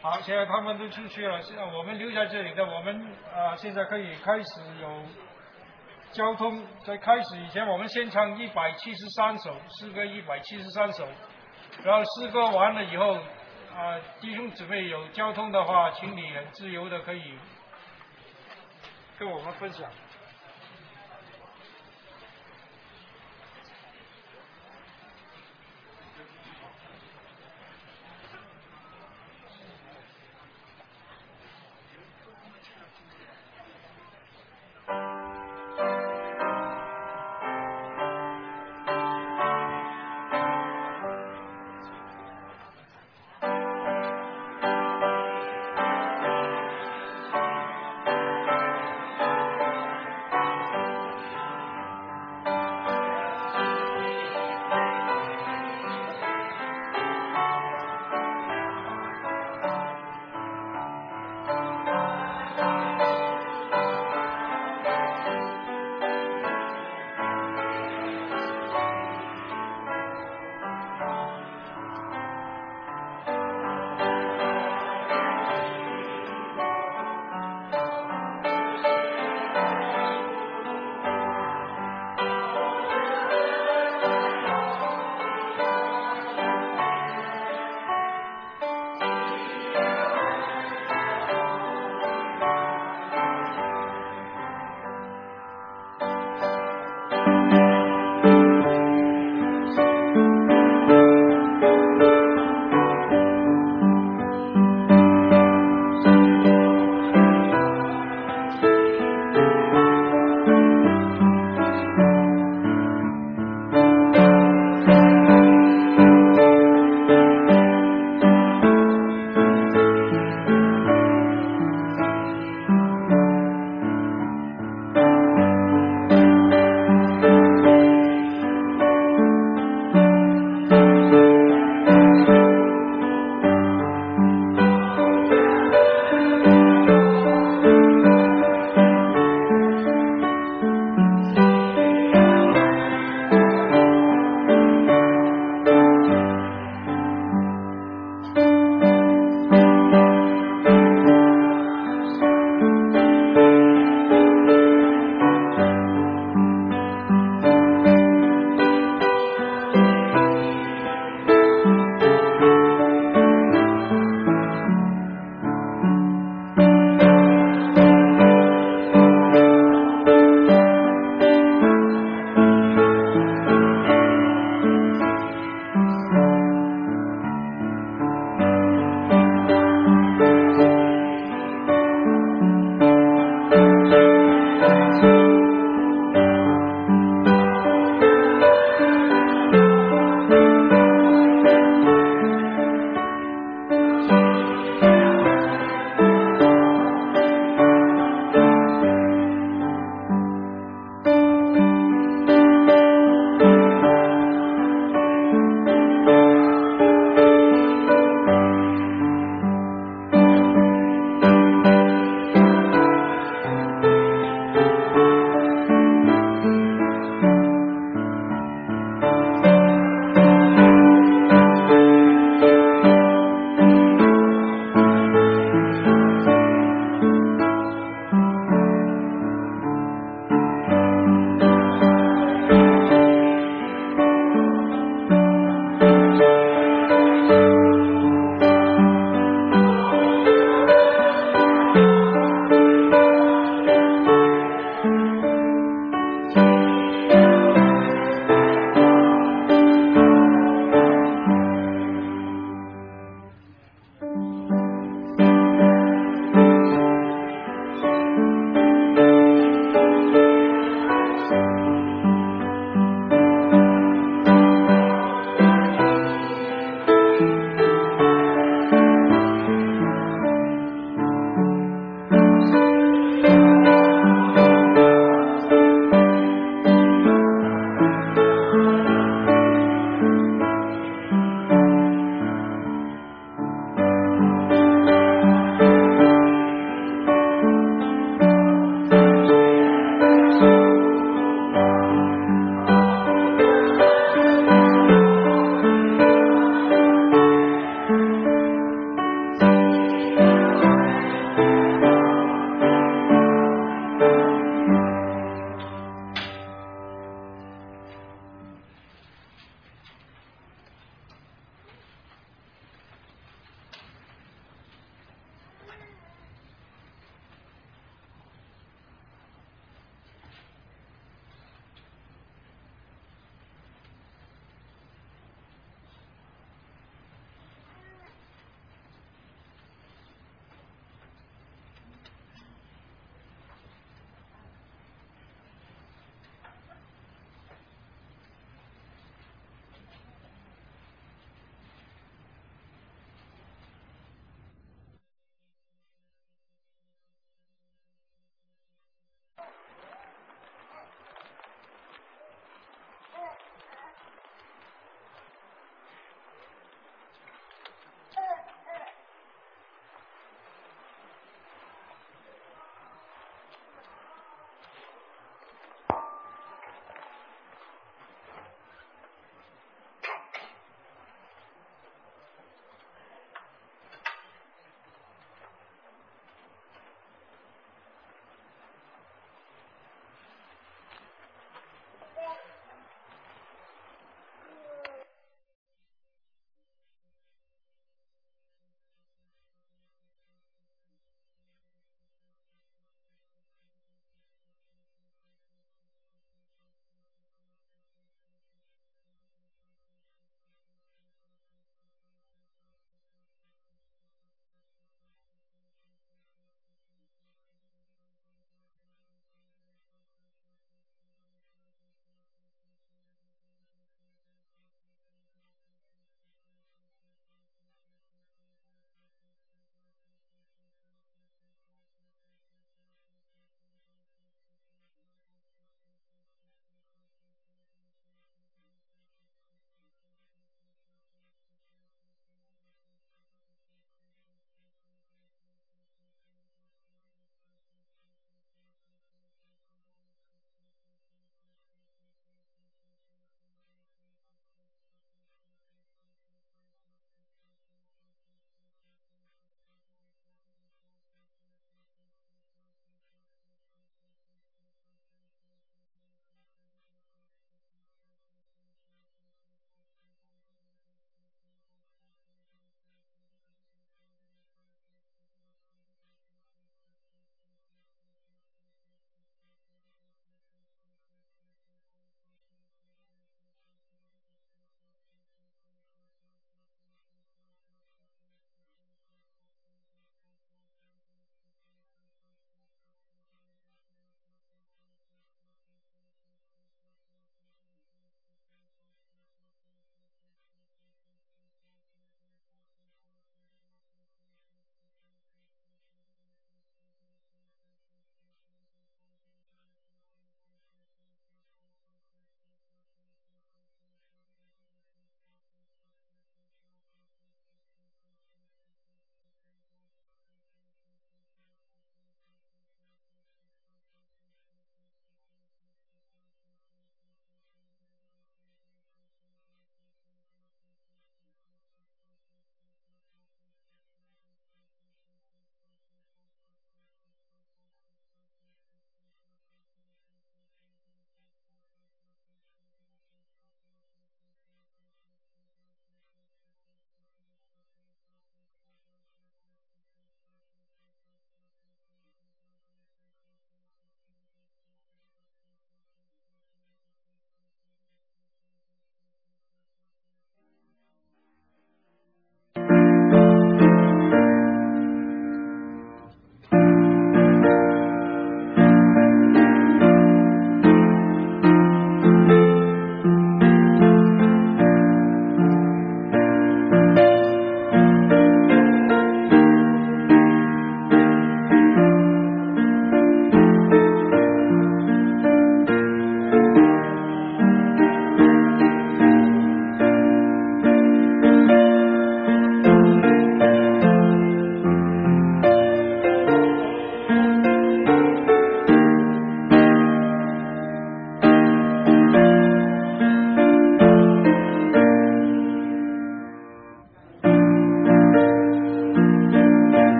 好，现在他们都出去了，现在我们留在这里的，我们啊、现在可以开始有交通。在开始以前，我们先唱一百七十三首诗歌，一百七十三首，然后诗歌完了以后，啊、弟兄姊妹有交通的话，请你很自由的可以跟我们分享。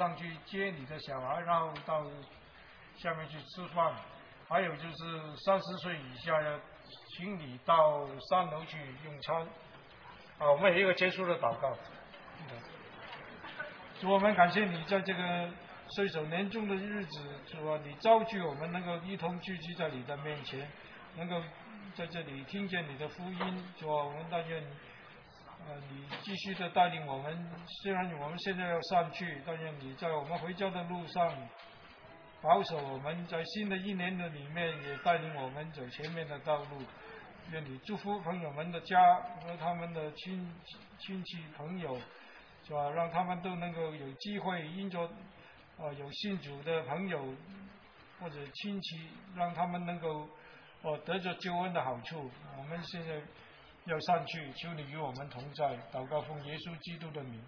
上去接你的小孩，然后到下面去吃饭。还有就是三十岁以下的，请你到三楼去用餐。啊，我们有一个结束的祷告。主，我们感谢你在这个岁首年终的日子，主啊，你召集我们能够一同聚集在你的面前，能够在这里听见你的福音，主啊，我们但愿呃你继续的带领我们，虽然我们现在要上去，但愿你在我们回家的路上保守我们，在新的一年的里面也带领我们走前面的道路。愿你祝福朋友们的家和他们的亲亲戚朋友，是吧？让他们都能够有机会因着呃有信主的朋友或者亲戚，让他们能够呃得着救恩的好处。我们现在要上去求你与我们同在祷告奉耶稣基督的名。